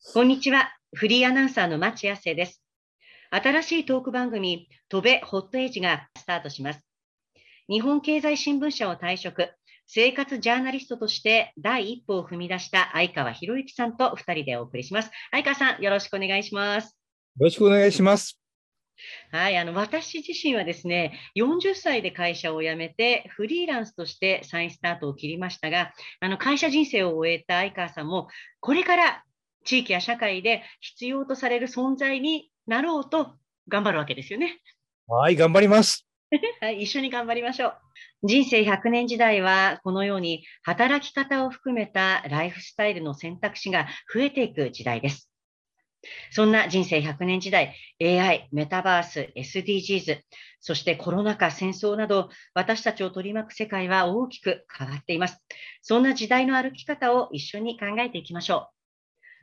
こんにちは。フリーアナウンサーの町康生です。新しいトーク番組、飛べホットエイジがスタートします。日本経済新聞社を退職、生活ジャーナリストとして第一歩を踏み出した相川博之さんと2人でお送りします。相川さん、よろしくお願いします。よろしくお願いします。はい、あの私自身はですね、40歳で会社を辞めて、フリーランスとして再スタートを切りましたが、あの会社人生を終えた相川さんも、これから地域や社会で必要とされる存在になろうと頑張るわけですよね。はい、頑張ります。はい、一緒に頑張りましょう。人生100年時代は、このように働き方を含めたライフスタイルの選択肢が増えていく時代です。そんな人生100年時代、AI、メタバース、SDGs、そしてコロナ禍、戦争など、私たちを取り巻く世界は大きく変わっています。そんな時代の歩き方を一緒に考えていきましょう。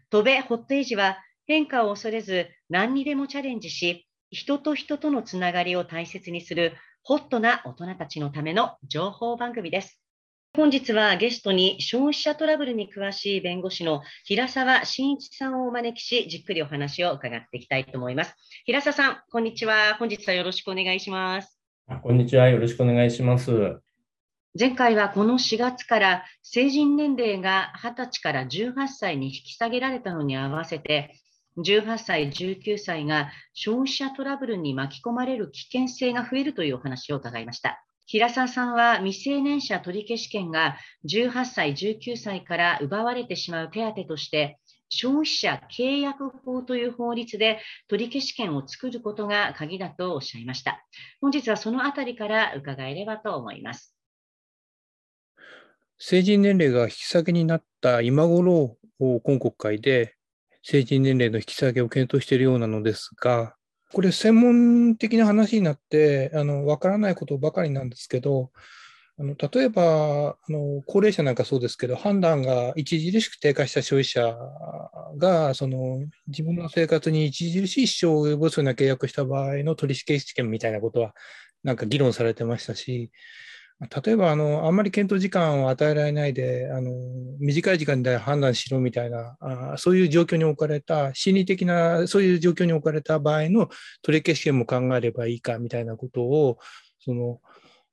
飛べホットエイジは変化を恐れず何にでもチャレンジし、人と人とのつながりを大切にするホットな大人たちのための情報番組です。本日はゲストに消費者トラブルに詳しい弁護士の平沢真一さんをお招きし、じっくりお話を伺っていきたいと思います。平沢さん、こんにちは。本日はよろしくお願いします。こんにちは。よろしくお願いします。前回はこの4月から成人年齢が20歳から18歳に引き下げられたのに合わせて、18歳、19歳が消費者トラブルに巻き込まれる危険性が増えるというお話を伺いました。平沢さんは未成年者取消権が18歳、19歳から奪われてしまう手当として、消費者契約法という法律で取消権を作ることが鍵だとおっしゃいました。本日はそのあたりから伺えればと思います。成人年齢が引き下げになった今頃、今国会で成人年齢の引き下げを検討しているようなのですが、これ専門的な話になって、あの、わからないことばかりなんですけど、あの例えばあの、高齢者なんかそうですけど、判断が著しく低下した消費者が、その自分の生活に著しい支障を及ぼすような契約した場合の取消権みたいなことは、なんか議論されてましたし、例えばあの、あんまり検討時間を与えられないで、あの短い時間で判断しろみたいなあ、そういう状況に置かれた、心理的な、そういう状況に置かれた場合の取り消し権も考えればいいかみたいなことを、その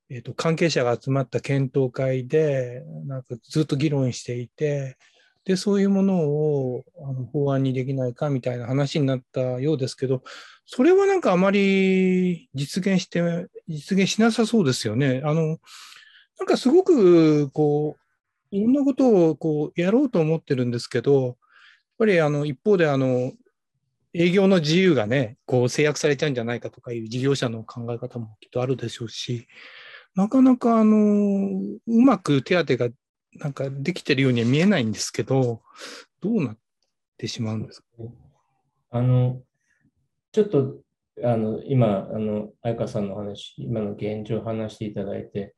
えーと、関係者が集まった検討会で、なんかずっと議論していて、でそういうものをあの法案にできないかみたいな話になったようですけど、それはなんかあまり実現して、実現しなさそうですよね。あの、なんかすごく、こう、いろんなことをこうやろうと思ってるんですけど、やっぱりあの一方であの営業の自由がね、こう制約されちゃうんじゃないかとかいう事業者の考え方もきっとあるでしょうし、なかなかあのうまく手当がなんかできてるようには見えないんですけど、どうなってしまうんですか、あのちょっとあの今、あの彩香さんの話、今の現状を話していただいて、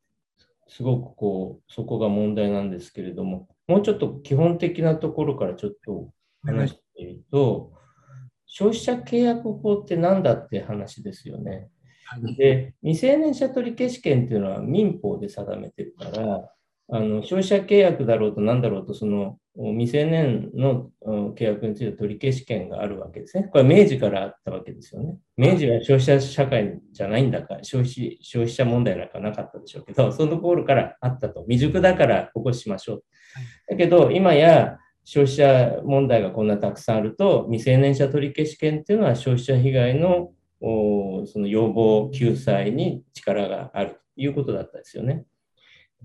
すごくこうそこが問題なんですけれども、もうちょっと基本的なところからちょっと話してみると、消費者契約法って何だって話ですよね。で、未成年者取消権っていうのは民法で定めてるから、あの消費者契約だろうと何だろうと、その未成年の契約について取り消し権があるわけですね。これは明治からあったわけですよね。明治は消費者社会じゃないんだから、消費消費者問題なんかなかったでしょうけど、その頃からあったと。未熟だからここしましょう。だけど、今や消費者問題がこんなたくさんあると、未成年者取消権っていうのは消費者被害のその要望救済に力があるということだったですよね。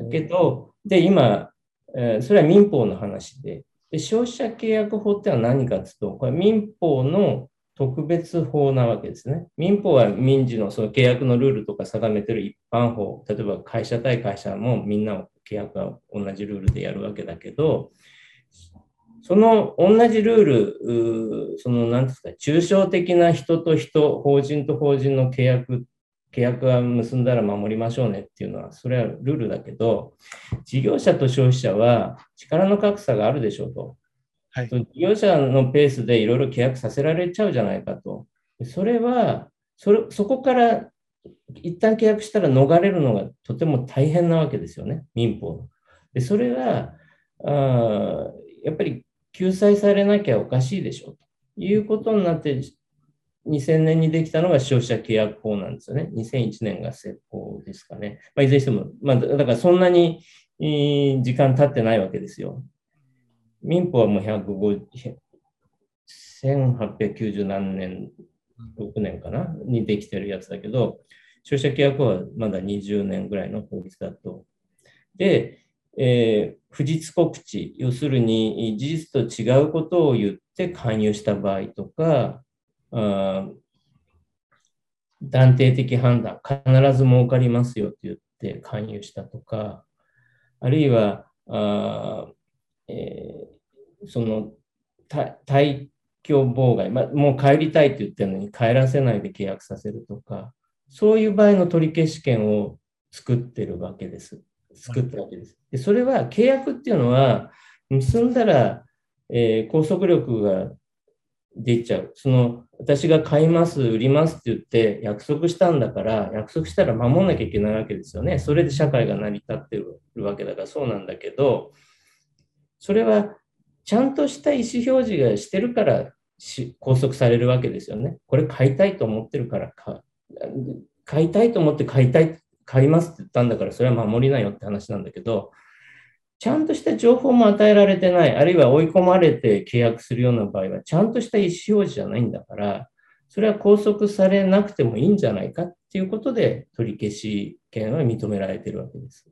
だけど、で、今、えー、それは民法の話でで、消費者契約法ってのは何かというと、これ民法の特別法なわけですね。民法は民事のその契約のルールとか定めてる一般法、例えば会社対会社もみんな契約は同じルールでやるわけだけど、その同じルール、その何ですか、抽象的な人と人、法人と法人の契約契約は結んだら守りましょうねっていうのは、それはルールだけど、事業者と消費者は力の格差があるでしょうと。はい、事業者のペースでいろいろ契約させられちゃうじゃないかと。それは、それそこから一旦契約したら逃れるのがとても大変なわけですよね、民法でそれはあ、やっぱり救済されなきゃおかしいでしょということになって、2000年にできたのが消費者契約法なんですよね。2001年が施行ですかね。まあ、いずれにしても、まあ、だからそんなに時間経ってないわけですよ。民法はもう150、1890何年、6年かなにできてるやつだけど、消費者契約法はまだ20年ぐらいの法律だと。で、えー、不実告知、要するに事実と違うことを言って勧誘した場合とか、断定的判断、必ず儲かりますよって言って勧誘したとか、あるいは、あえー、その退去妨害、まあ、もう帰りたいって言ってるのに帰らせないで契約させるとか、そういう場合の取り消し権を作ってるわけです。作ったわけです。でそれは契約っていうのは、結んだら、えー、拘束力が出ちゃう。その、私が買います、売りますって言って約束したんだから、約束したら守んなきゃいけないわけですよね。それで社会が成り立ってるわけだからそうなんだけど、それはちゃんとした意思表示がしてるから拘束されるわけですよね。これ買いたいと思ってるから買いたいと思って買いたい、買いますって言ったんだから、それは守りなよって話なんだけど、ちゃんとした情報も与えられてない、あるいは追い込まれて契約するような場合は、ちゃんとした意思表示じゃないんだから、それは拘束されなくてもいいんじゃないかっていうことで、取り消し権は認められてるわけです。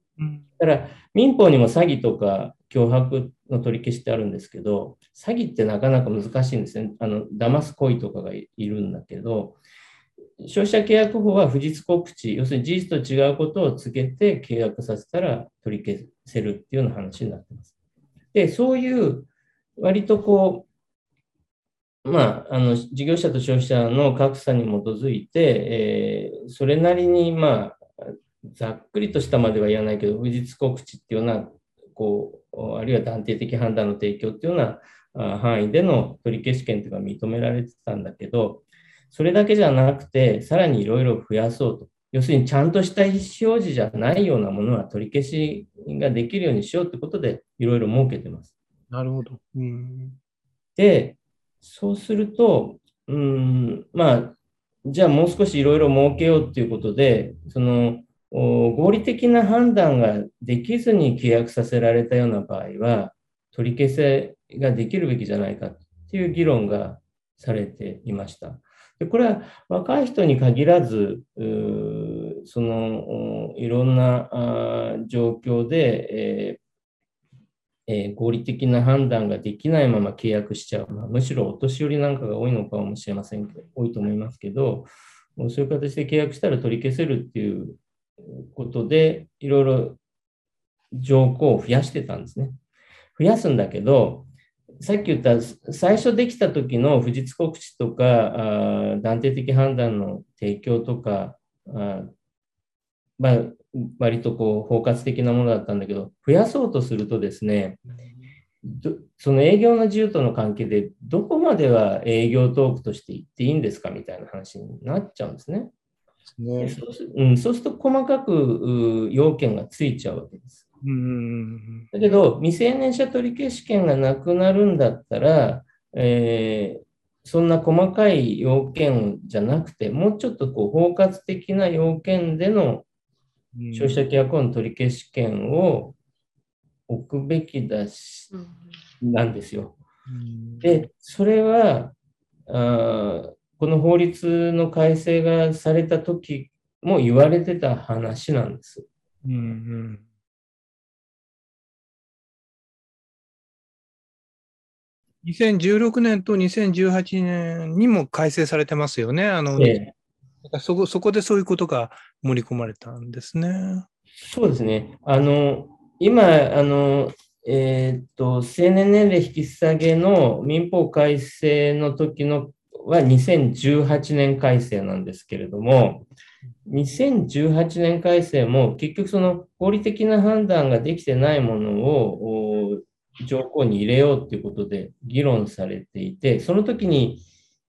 だから、民法にも詐欺とか脅迫の取り消しってあるんですけど、詐欺ってなかなか難しいんですね。あの、騙す行為とかがいるんだけど、消費者契約法は不実告知、要するに事実と違うことを告げて契約させたら取り消せるっていうような話になってます。で、そういう割とこう、まあ、あの事業者と消費者の格差に基づいて、えー、それなりに、まあ、ざっくりとしたまでは言わないけど、不実告知っていうような、こう、あるいは断定的判断の提供っていうような範囲での取り消し権というのが認められてたんだけど、それだけじゃなくて、さらにいろいろ増やそうと。要するに、ちゃんとした意思表示じゃないようなものは取り消しができるようにしようってことで、いろいろ設けてます。なるほど。うん、で、そうすると、うん、まあ、じゃあもう少しいろいろ設けようっていうことで、その、合理的な判断ができずに契約させられたような場合は、取り消せができるべきじゃないかっていう議論がされていました。でこれは若い人に限らず、そのいろんな状況で、えー、合理的な判断ができないまま契約しちゃう、まあ、むしろお年寄りなんかが多いのかもしれませんけど、多いと思いますけど、そういう形で契約したら取り消せるっていうことで、いろいろ条項を増やしてたんですね。増やすんだけど、さっき言った最初できた時の不実告知とかあ断定的判断の提供とかあ、まあ、割とこう包括的なものだったんだけど増やそうとするとですねその営業の自由との関係でどこまでは営業トークとして言っていいんですかみたいな話になっちゃうんですね。ねそうすうん、そうすると細かく要件がついちゃうわけです。だけど、未成年者取消権がなくなるんだったら、えー、そんな細かい要件じゃなくて、もうちょっとこう包括的な要件での消費者契約法の取消権を置くべきだし、なんですよ。で、それはあ、この法律の改正がされた時も言われてた話なんです。うんうん2016年と2018年にも改正されてますよね。あの、ええ、そこそこでそういうことが盛り込まれたんですね。そうですね。あの今あの、えー、っと、成年年齢引き下げの民法改正の時のは2018年改正なんですけれども、2018年改正も結局その合理的な判断ができてないものを条項に入れようということで議論されていて、その時に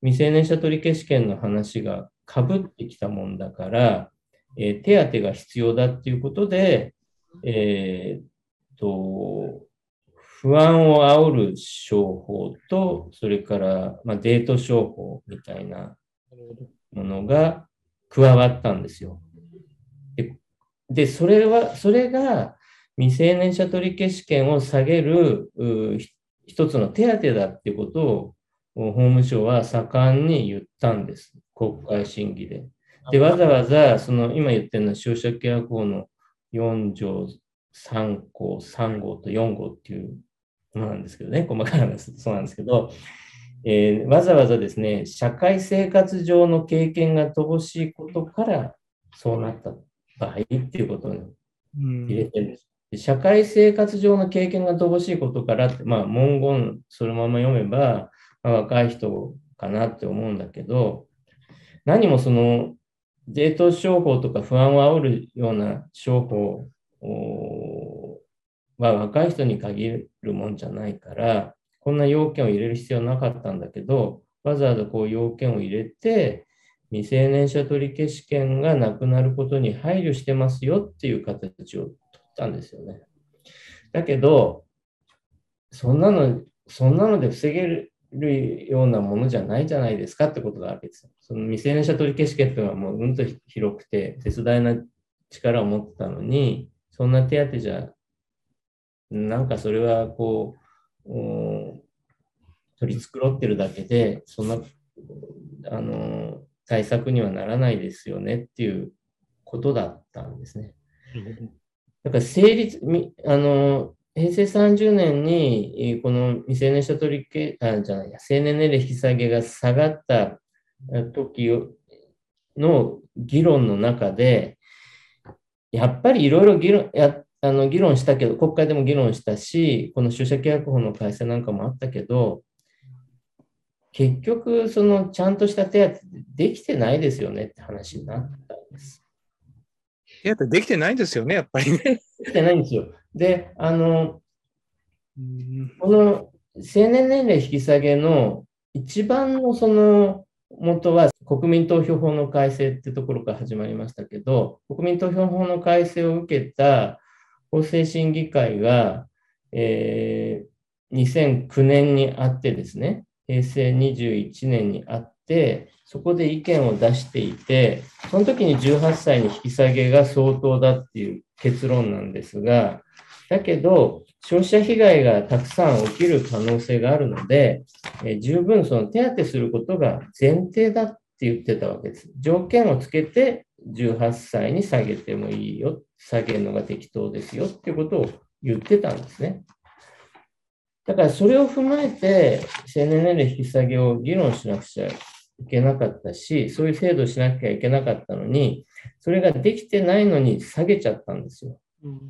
未成年者取消権の話がかぶってきたもんだから、えー、手当が必要だっていうことで、えー、と、不安を煽る商法と、それから、まあ、デート商法みたいなものが加わったんですよ。で、でそれは、それが未成年者取消権を下げる一つの手当だっていうことを法務省は盛んに言ったんです。国会審議で。で、わざわざ、その今言ってるのは消費者契約法の4条3項、3号と4号っていうものなんですけどね、細かい話そうなんですけど、えー、わざわざですね、社会生活上の経験が乏しいことからそうなった場合っていうことに入れてるんです。社会生活上の経験が乏しいことからって、まあ文言そのまま読めば、まあ、若い人かなって思うんだけど、何もそのデート商法とか不安を煽るような商法は若い人に限るもんじゃないから、こんな要件を入れる必要なかったんだけど、わざわざこう要件を入れて、未成年者取消権がなくなることに配慮してますよっていう形をったんですよね。だけど、そんなの、そんなので防げるようなものじゃないじゃないですかってことがあるわけですよ。その未成年者取消権っていうのはもううんと広くて、絶大な力を持ってたのに、そんな手当じゃなんかそれはこう、取り繕ってるだけで、そんな、あの、対策にはならないですよねっていうことだったんですね。だから成立、あの、平成30年に、この未成年者取り消あ、じゃないや、成年年齢引き下げが下がった時の議論の中で、やっぱりいろいろ議論やあの議論したけど、国会でも議論したし、この出社契約法の改正なんかもあったけど、結局、そのちゃんとした手当できてないですよねって話になったんです。手当できてないんですよね、やっぱりね。できてないんですよ。で、あの、この成年年齢引き下げの一番のその元は国民投票法の改正ってところから始まりましたけど、国民投票法の改正を受けた法制審議会が、えー、2009年にあってですね、平成21年にあって、そこで意見を出していて、その時に18歳に引き下げが相当だっていう結論なんですが、だけど、消費者被害がたくさん起きる可能性があるので、え、十分その手当てすることが前提だって言ってたわけです。条件をつけて18歳に下げてもいいよ、下げるのが適当ですよっていうことを言ってたんですね。だからそれを踏まえて、成年年齢引き下げを議論しなくちゃいけなかったし、そういう制度をしなきゃいけなかったのに、それができてないのに下げちゃったんですよ。うん、なる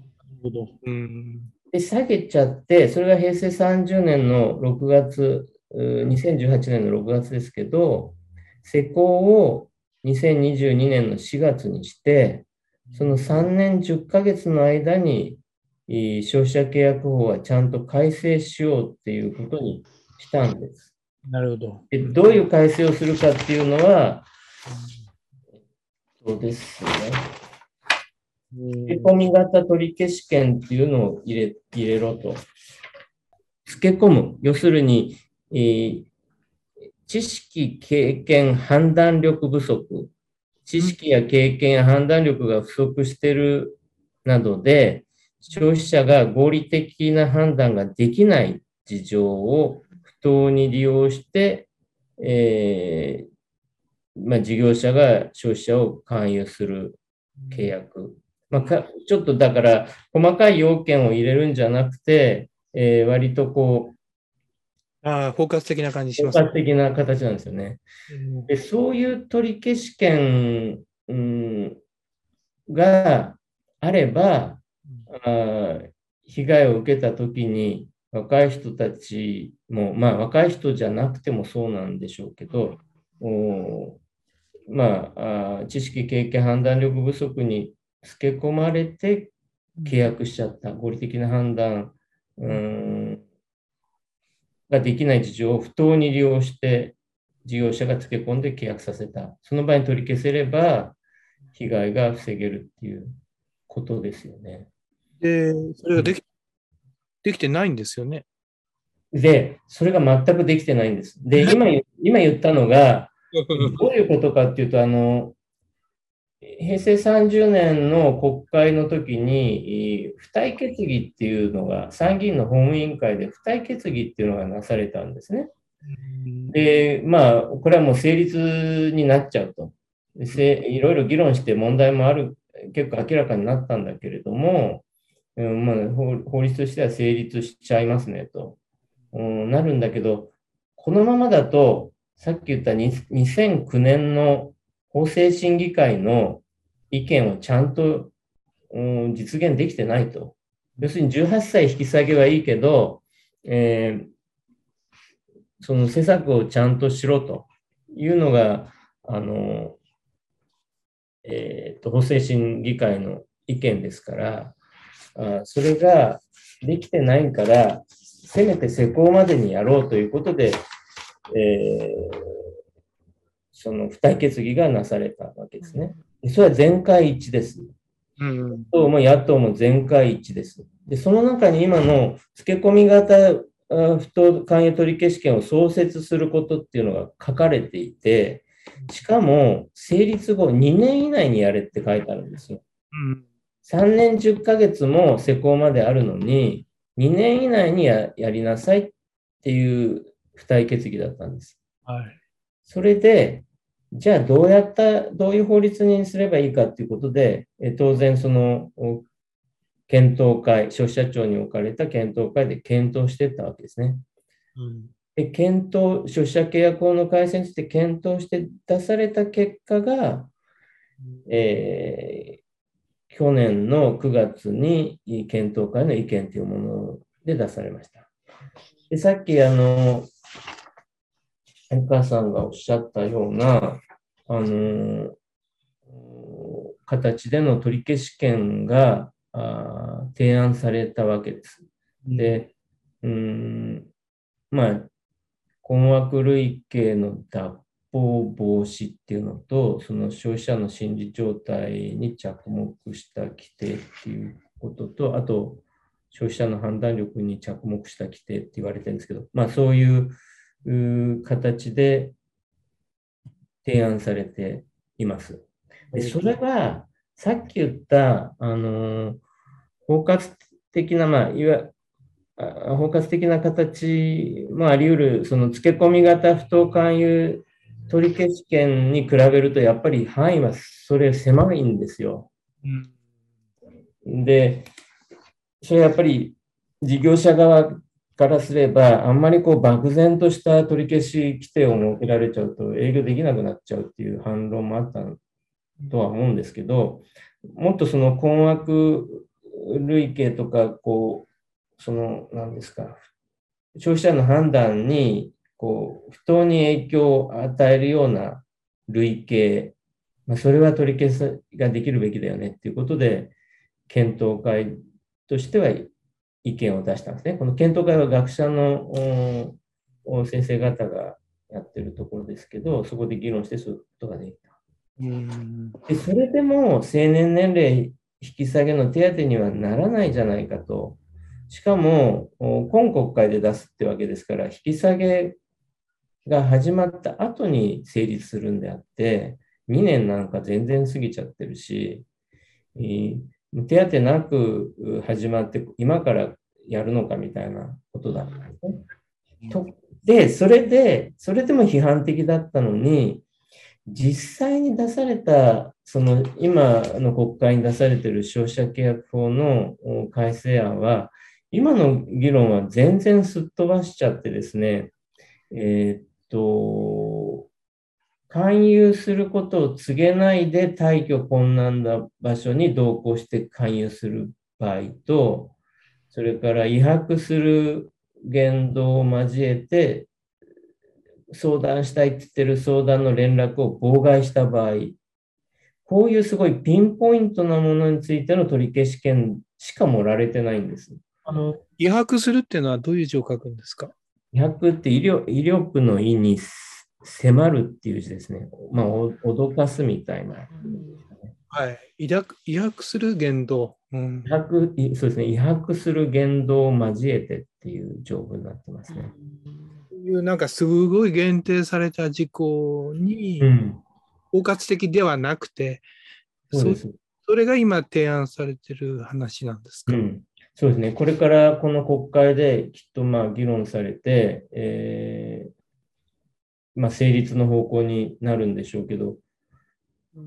ほど。うんで、下げちゃって、それが平成30年の6月、2018年の6月ですけど、施行を2022年の4月にして、その3年10ヶ月の間に消費者契約法はちゃんと改正しようっていうことにしたんです。なるほど。どういう改正をするかっていうのは、そうですね。付け込み型取消権っていうのを入れ入れろと。付け込む。要するに、えー、知識、経験、判断力不足、知識や経験判断力が不足してるなどで、消費者が合理的な判断ができない事情を不当に利用して、えー、まあ、事業者が消費者を勧誘する契約。まあ、かちょっとだから細かい要件を入れるんじゃなくて、えー、割とこう、ああ、包括的な感じします、包括的な形なんですよね。でそういう取消権、うん、があれば、あ被害を受けたときに若い人たちも、まあ若い人じゃなくてもそうなんでしょうけど、まああ、知識、経験、判断力不足につけ込まれて契約しちゃった、合理的な判断、うんができない事情を不当に利用して、事業者がつけ込んで契約させた。その場合に取り消せれば、被害が防げるっていうことですよね。で、それができでできてないんですよね。で、それが全くできてないんです。で、今言今言ったのが、どういうことかっていうと、あの、平成30年の国会の時に、い付帯決議っていうのが、参議院の法務委員会で付帯決議っていうのがなされたんですね。で、まあ、これはもう成立になっちゃうと。いろいろ議論して問題もある、結構明らかになったんだけれども、うんまあ、法律としては成立しちゃいますねと、うん、なるんだけど、このままだと、さっき言った2009年の法制審議会の意見をちゃんと、うん、実現できてないと。要するに18歳引き下げはいいけど、えーその施策をちゃんとしろというのが、あの、えっ、と、法制審議会の意見ですから、あそれができてないから、せめて施行までにやろうということで、えーその付帯決議がなされたわけですね。でそれは全会一致です。うん。党も野党も全会一致です。で、その中に今の付け込み型あ不当関与取消権を創設することっていうのが書かれていて、しかも成立後2年以内にやれって書いてあるんですよ。うん。3年10ヶ月も施行まであるのに、2年以内にややりなさいっていう付帯決議だったんです。はい。それで、じゃあどうやった、どういう法律にすればいいかっていうことで、え当然そのお検討会、消費者庁に置かれた検討会で検討していったわけですね。うん。で検討、消費者契約法の改正について検討して出された結果が、えー去年の9月に検討会の意見というもので出されました。でさっき、あの、相川さんがおっしゃったような、あの、形での取り消し権が提案されたわけです。で、うん、まあ、困惑類型の脱法防止っていうのと、その消費者の心理状態に着目した規定っていうことと、あと、消費者の判断力に着目した規定って言われてるんですけど、まあそういう形で提案されています。で、それが、さっき言った、あのー包括的な、まあ、いわあ包括的な形もあり得る、その付け込み型不当勧誘取消権に比べると、やっぱり範囲はそれ狭いんですよ。うん。で、それやっぱり事業者側からすれば、あんまりこう漠然とした取り消し規定を設けられちゃうと営業できなくなっちゃうっていう反論もあったとは思うんですけど、もっとその困惑類型とか、こう、その、何ですか、消費者の判断に、こう、不当に影響を与えるような類型、まあ、それは取り消しができるべきだよねっていうことで、検討会としては意見を出したんですね。この検討会は学者のお先生方がやってるところですけど、そこで議論してそういうことができた。うん。でそれでも成年年齢引き下げの手当にはならないじゃないかと。しかも、お今国会で出すってわけですから、引き下げが始まった後に成立するんであって、2年なんか全然過ぎちゃってるし、えー手当なくう始まって、今からやるのかみたいなことだったんですね。とで、それで、それでも批判的だったのに、実際に出された、その今の国会に出されている消費者契約法のお改正案は、今の議論は全然すっ飛ばしちゃってですね、えーっと、勧誘することを告げないで退去困難な場所に同行して勧誘する場合と、それから違白する言動を交えて、相談したいって言ってる相談の連絡を妨害した場合、こういうすごいピンポイントなものについての取り消し権しか盛られてないんです。あの、違白するっていうのはどういう字を書くんですか？違白って威力威力の意に迫るっていう字ですね。まあ、お脅かすみたいな。はい。違白、違白する言動。うん威迫いそうですね、威迫する言動を交えてっていう条文になってますね。いうなんかすごい限定された事項にうん、包括的ではなくて、そうです。それが今提案されてる話なんですか？うん、そうですね。これからこの国会できっとまあ議論されて、えーまあ、成立の方向になるんでしょうけど、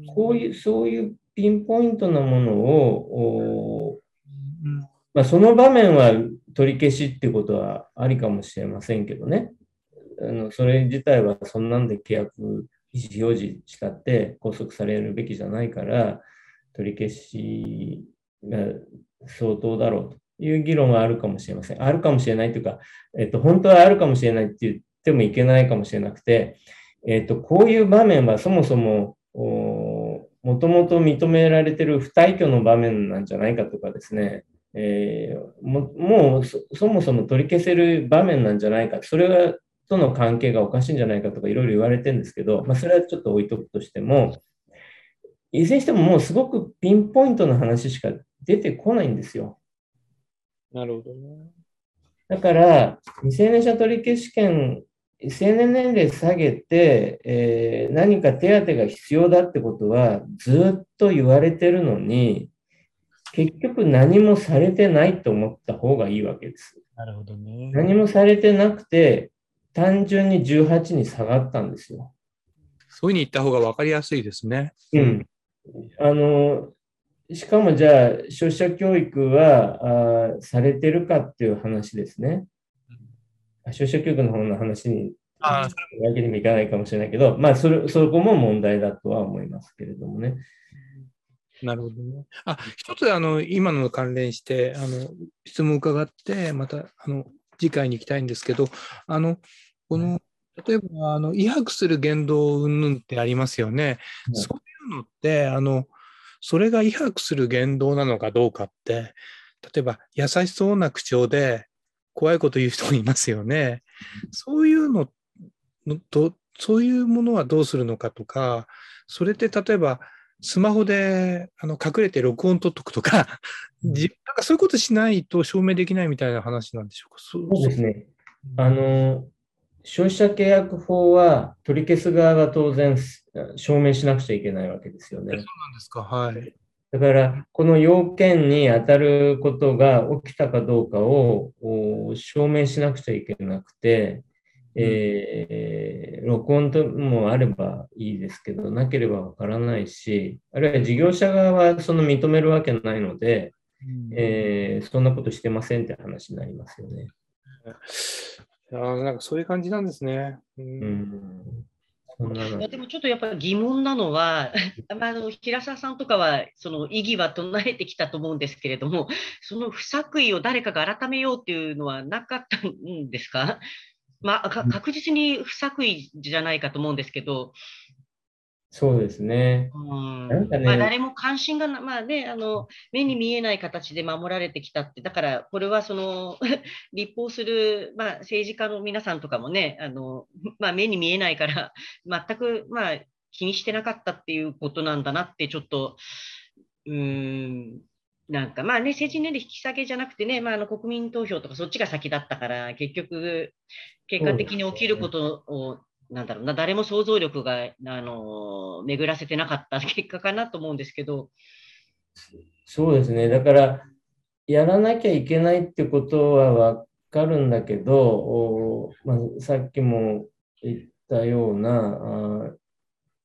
こういう、そういうピンポイントなものを、まあ、その場面は取り消しってことはありかもしれませんけどね。あのそれ自体はそんなんで契約意思表示したって拘束されるべきじゃないから、取り消しが相当だろうという議論はあるかもしれません。あるかもしれないというか、えっと、本当はあるかもしれないって言ってもいけないかもしれなくて、えっと、こういう場面はそもそも、もともと認められている不退去の場面なんじゃないかとかですね、えーももうそそもそも取り消せる場面なんじゃないか、それがとの関係がおかしいんじゃないかとかいろいろ言われてるんですけど、まあ、それはちょっと置いとくとしても、いずれにしてももうすごくピンポイントな話しか出てこないんですよ。なるほどね。だから、未成年者取り消し権、成年年齢下げて、えー何か手当が必要だってことはずっと言われてるのに、結局何もされてないと思った方がいいわけです。なるほどね。何もされてなくて、単純に18に下がったんですよ。そういうふうに言った方が分かりやすいですね。うん。あの、しかもじゃあ、消費者教育はあーされてるかっていう話ですね。消費者教育の方の話にあわけにもいかないかもしれないけど、まあそれ、そこも問題だとは思いますけれどもね。なるほどね。あ、一つ、あの、今の関連して、あの、質問を伺って、また、あの、次回に行きたいんですけど、あの、この、例えば、あの、威迫する言動云々ってありますよね。はいそういうのって、あの、それが威迫する言動なのかどうかって、例えば、優しそうな口調で怖いこと言う人もいますよね。そういうののと、そういうものはどうするのかとか、それって例えば、スマホであの隠れて録音取っとくとか、じなんかそういうことしないと証明できないみたいな話なんでしょうか？そうですね。あの、消費者契約法は取り消す側が当然証明しなくちゃいけないわけですよね。そうなんですか。はい。だから、この要件に当たることが起きたかどうかをお証明しなくちゃいけなくて、えー録音ともあればいいですけど、なければわからないし、あるいは事業者側はその認めるわけないので、えーそんなことしてませんって話になりますよね。あーなんかそういう感じなんですね。ううんん。そんでもちょっとやっぱり疑問なのは、まあ、あの平沢さんとかはその意義は唱えてきたと思うんですけれども、その不作為を誰かが改めようっていうのはなかったんですか、まあ、か確実に不作為じゃないかと思うんですけど、そうですね。うん。なんかね。まあ、誰も関心がな、まあね、あの目に見えない形で守られてきたって、だからこれはその 立法する、まあ、政治家の皆さんとかもね、あのまあ、目に見えないから、全く、まあ、気にしてなかったっていうことなんだなって、ちょっと、うーん、なんかまあね、成人年齢引き下げじゃなくてね、まあ、あの国民投票とかそっちが先だったから、結局、結果的に起きることを、なんだろうな、誰も想像力が、あの、巡らせてなかった 結果かなと思うんですけど、そうですね。だから、やらなきゃいけないってことはわかるんだけど、おまあ、さっきも言ったような、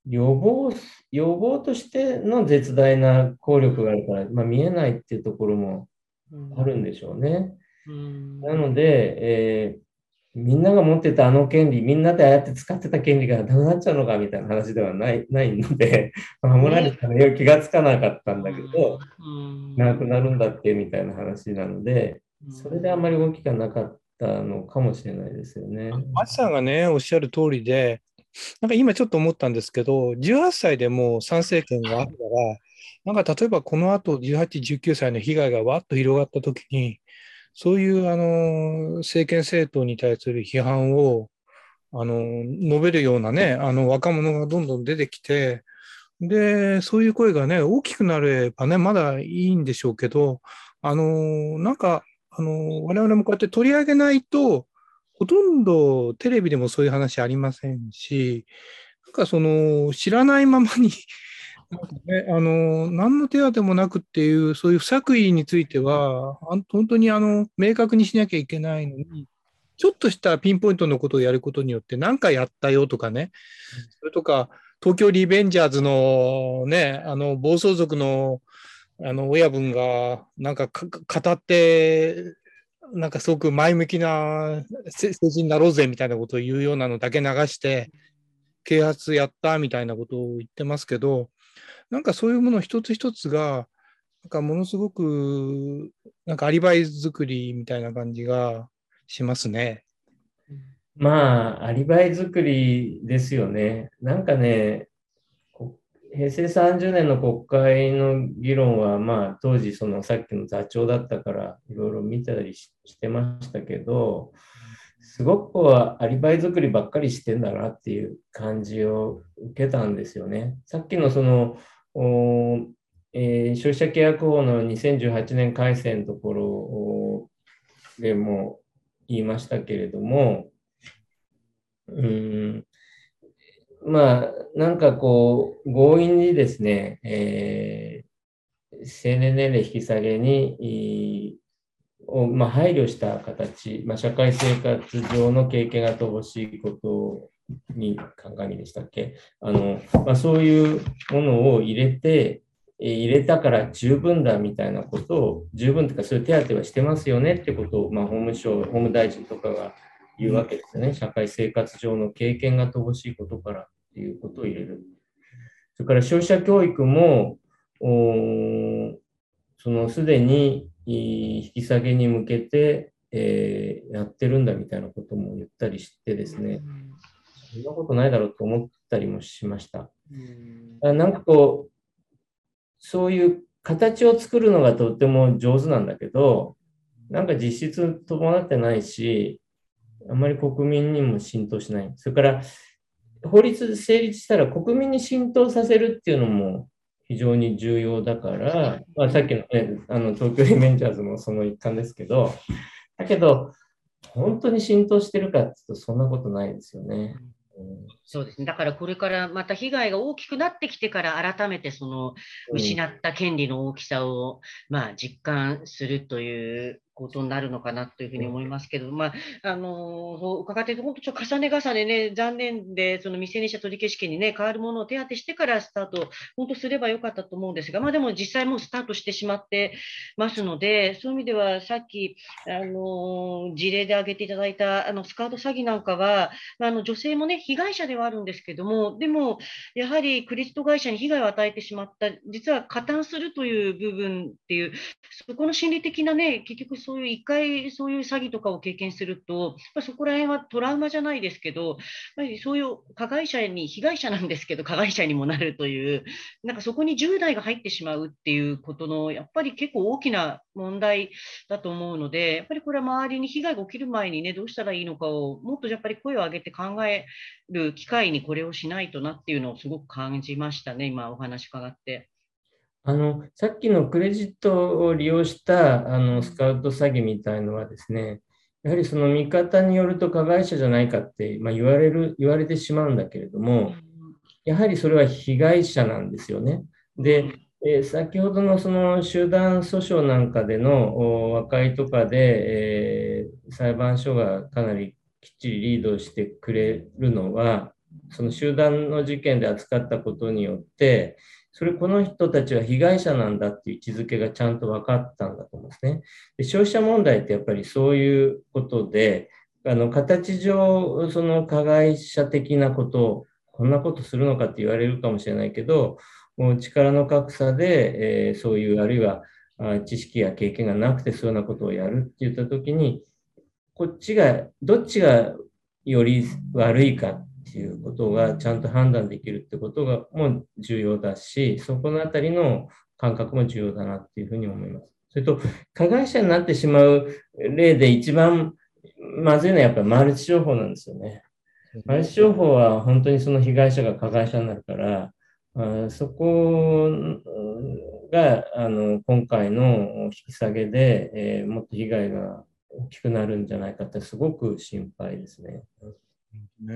予防、予防としての絶大な効力があるから、まあ、見えないっていうところもあるんでしょうね。うんなので、えーみんなが持ってたあの権利、みんなでああやって使ってた権利がなくなっちゃうのかみたいな話ではないないので、守られたのよ気がつかなかったんだけど、うんなくなるんだってみたいな話なので、それであんまり動きがなかったのかもしれないですよね。マチさんがね、おっしゃる通りで、なんか今ちょっと思ったんですけど、18歳でもう参政権があるから、なんか例えばこの後18、19歳の被害がわっと広がったときに、そういうあの政権政党に対する批判をあの述べるようなね、あの若者がどんどん出てきて、で、そういう声がね、大きくなればね、まだいいんでしょうけど、あの、なんか、あの、我々もこうやって取り上げないと、ほとんどテレビでもそういう話ありませんし、なんかその、知らないままにね、あの、何の手当てもなくっていう、そういう不作為については、本当にあの、明確にしなきゃいけないのに、ちょっとしたピンポイントのことをやることによって、何かやったよとかね、それとか、東京リベンジャーズのね、あの、暴走族の、あの、親分が、なんか語って、なんかすごく前向きな政治になろうぜみたいなことを言うようなのだけ流して、啓発やったみたいなことを言ってますけど、なんかそういうもの一つ一つが、なんかものすごく、なんかアリバイ作りみたいな感じがしますね。まあ、アリバイ作りですよね。なんかね、平成30年の国会の議論は、まあ、当時、そのさっきの座長だったから、いろいろ見たりしてましたけど、すごくこうアリバイ作りばっかりしてんだなっていう感じを受けたんですよね。さっきのその、えー、消費者契約法の2018年改正のところでも言いましたけれども、うんまあ、なんかこう、強引にですね、えー、成年年齢引き下げに、をまあ、配慮した形、まあ、社会生活上の経験が乏しいことに鑑みでしたっけ？あの、まあ、そういうものを入れて、入れたから十分だみたいなことを、十分というか、そういう手当はしてますよねってことを、まあ、法務省、法務大臣とかが言うわけですね。社会生活上の経験が乏しいことからっていうことを入れる。それから消費者教育も、そのすでに引き下げに向けて、えー、やってるんだみたいなことも言ったりしてですね、そんなことないだろうと思ったりもしました。なんかこう、そういう形を作るのがとっても上手なんだけど、なんか実質伴ってないし、あんまり国民にも浸透しない。それから、法律成立したら国民に浸透させるっていうのも非常に重要だから、まあ、さっきの,、ね、あの東京リベンジャーズもその一環ですけど、だけど、本当に浸透してるかっていうと、そんなことないですよね。そうですね。だからこれからまた被害が大きくなってきてから改めてその失った権利の大きさをまあ実感するということになるのかなというふうに思いますけど、まあ、あの伺っていると、本当、ちょっと重ね重ねね、残念で、その未成年者取消権にね、変わるものを手当てしてからスタート、本当すればよかったと思うんですが、まあ、でも実際もうスタートしてしまってますので、そういう意味では、さっき、あの事例で挙げていただいたあのスカート詐欺なんかは、あの女性もね、被害者ではあるんですけども、でも、やはりクレジット会社に被害を与えてしまった、実は加担するという部分っていう、そこの心理的なね、結局そういう一回そういう詐欺とかを経験すると、まあ、そこら辺はトラウマじゃないですけど、やはりそういう加害者に、被害者なんですけど、加害者にもなるという、なんかそこに10代が入ってしまうっていうことの、やっぱり結構大きな問題だと思うので、やっぱりこれは周りに被害が起きる前にね、どうしたらいいのかを、もっとやっぱり声を上げて考える機会にこれをしないとなっていうのをすごく感じましたね、今お話伺って。あの、さっきのクレジットを利用したあのスカウト詐欺みたいのはですね、やはりその見方によると加害者じゃないかって、まあ、言われる、言われてしまうんだけれども、やはりそれは被害者なんですよね。で、えー、先ほどのその集団訴訟なんかでの和解とかで、えー、裁判所がかなりきっちりリードしてくれるのは、その集団の事件で扱ったことによって、それこの人たちは被害者なんだっていう位置づけがちゃんと分かったんだと思うんですね。で消費者問題ってやっぱりそういうことで、あの形上、その加害者的なことを、こんなことするのかって言われるかもしれないけど、もう力の格差で、えー、そういう、あるいは知識や経験がなくてそういうようなことをやるって言ったときに、こっちが、どっちがより悪いかっていうことがちゃんと判断できるってことがもう重要だし、そこのあたりの感覚も重要だなっていうふうに思います。それと、加害者になってしまう例で一番まずいのはやっぱりマルチ情報なんですよね。マルチ情報は本当にその被害者が加害者になるから、あそこがあの今回の引き下げで、えー、もっと被害が大きくなるんじゃないかってすごく心配ですね。ね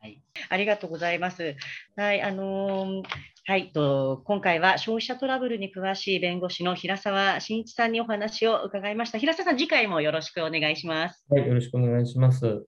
はい、ありがとうございます。はい、あのー、はいと、今回は消費者トラブルに詳しい弁護士の平沢真一さんにお話を伺いました。平沢さん、次回もよろしくお願いします。はい、よろしくお願いします。